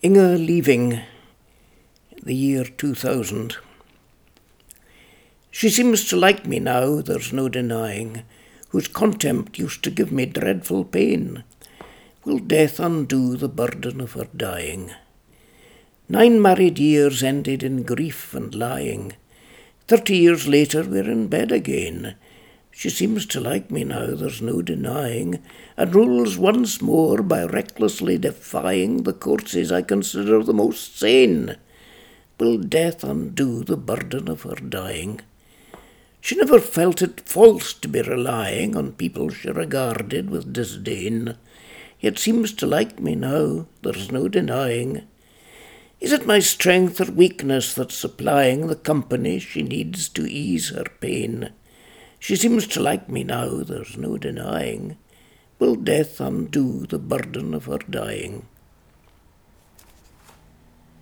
Inge leaving the year 2000. She seems to like me now, there's no denying, whose contempt used to give me dreadful pain. Will death undo the burden of her dying? Nine married years ended in grief and lying. Thirty years later, we're in bed again. She seems to like me now, there's no denying, and rules once more by recklessly defying the courses I consider the most sane. Will death undo the burden of her dying? She never felt it false to be relying on people she regarded with disdain, yet seems to like me now, there's no denying. Is it my strength or weakness that's supplying the company she needs to ease her pain? She seems to like me now, there's no denying. Will death undo the burden of her dying?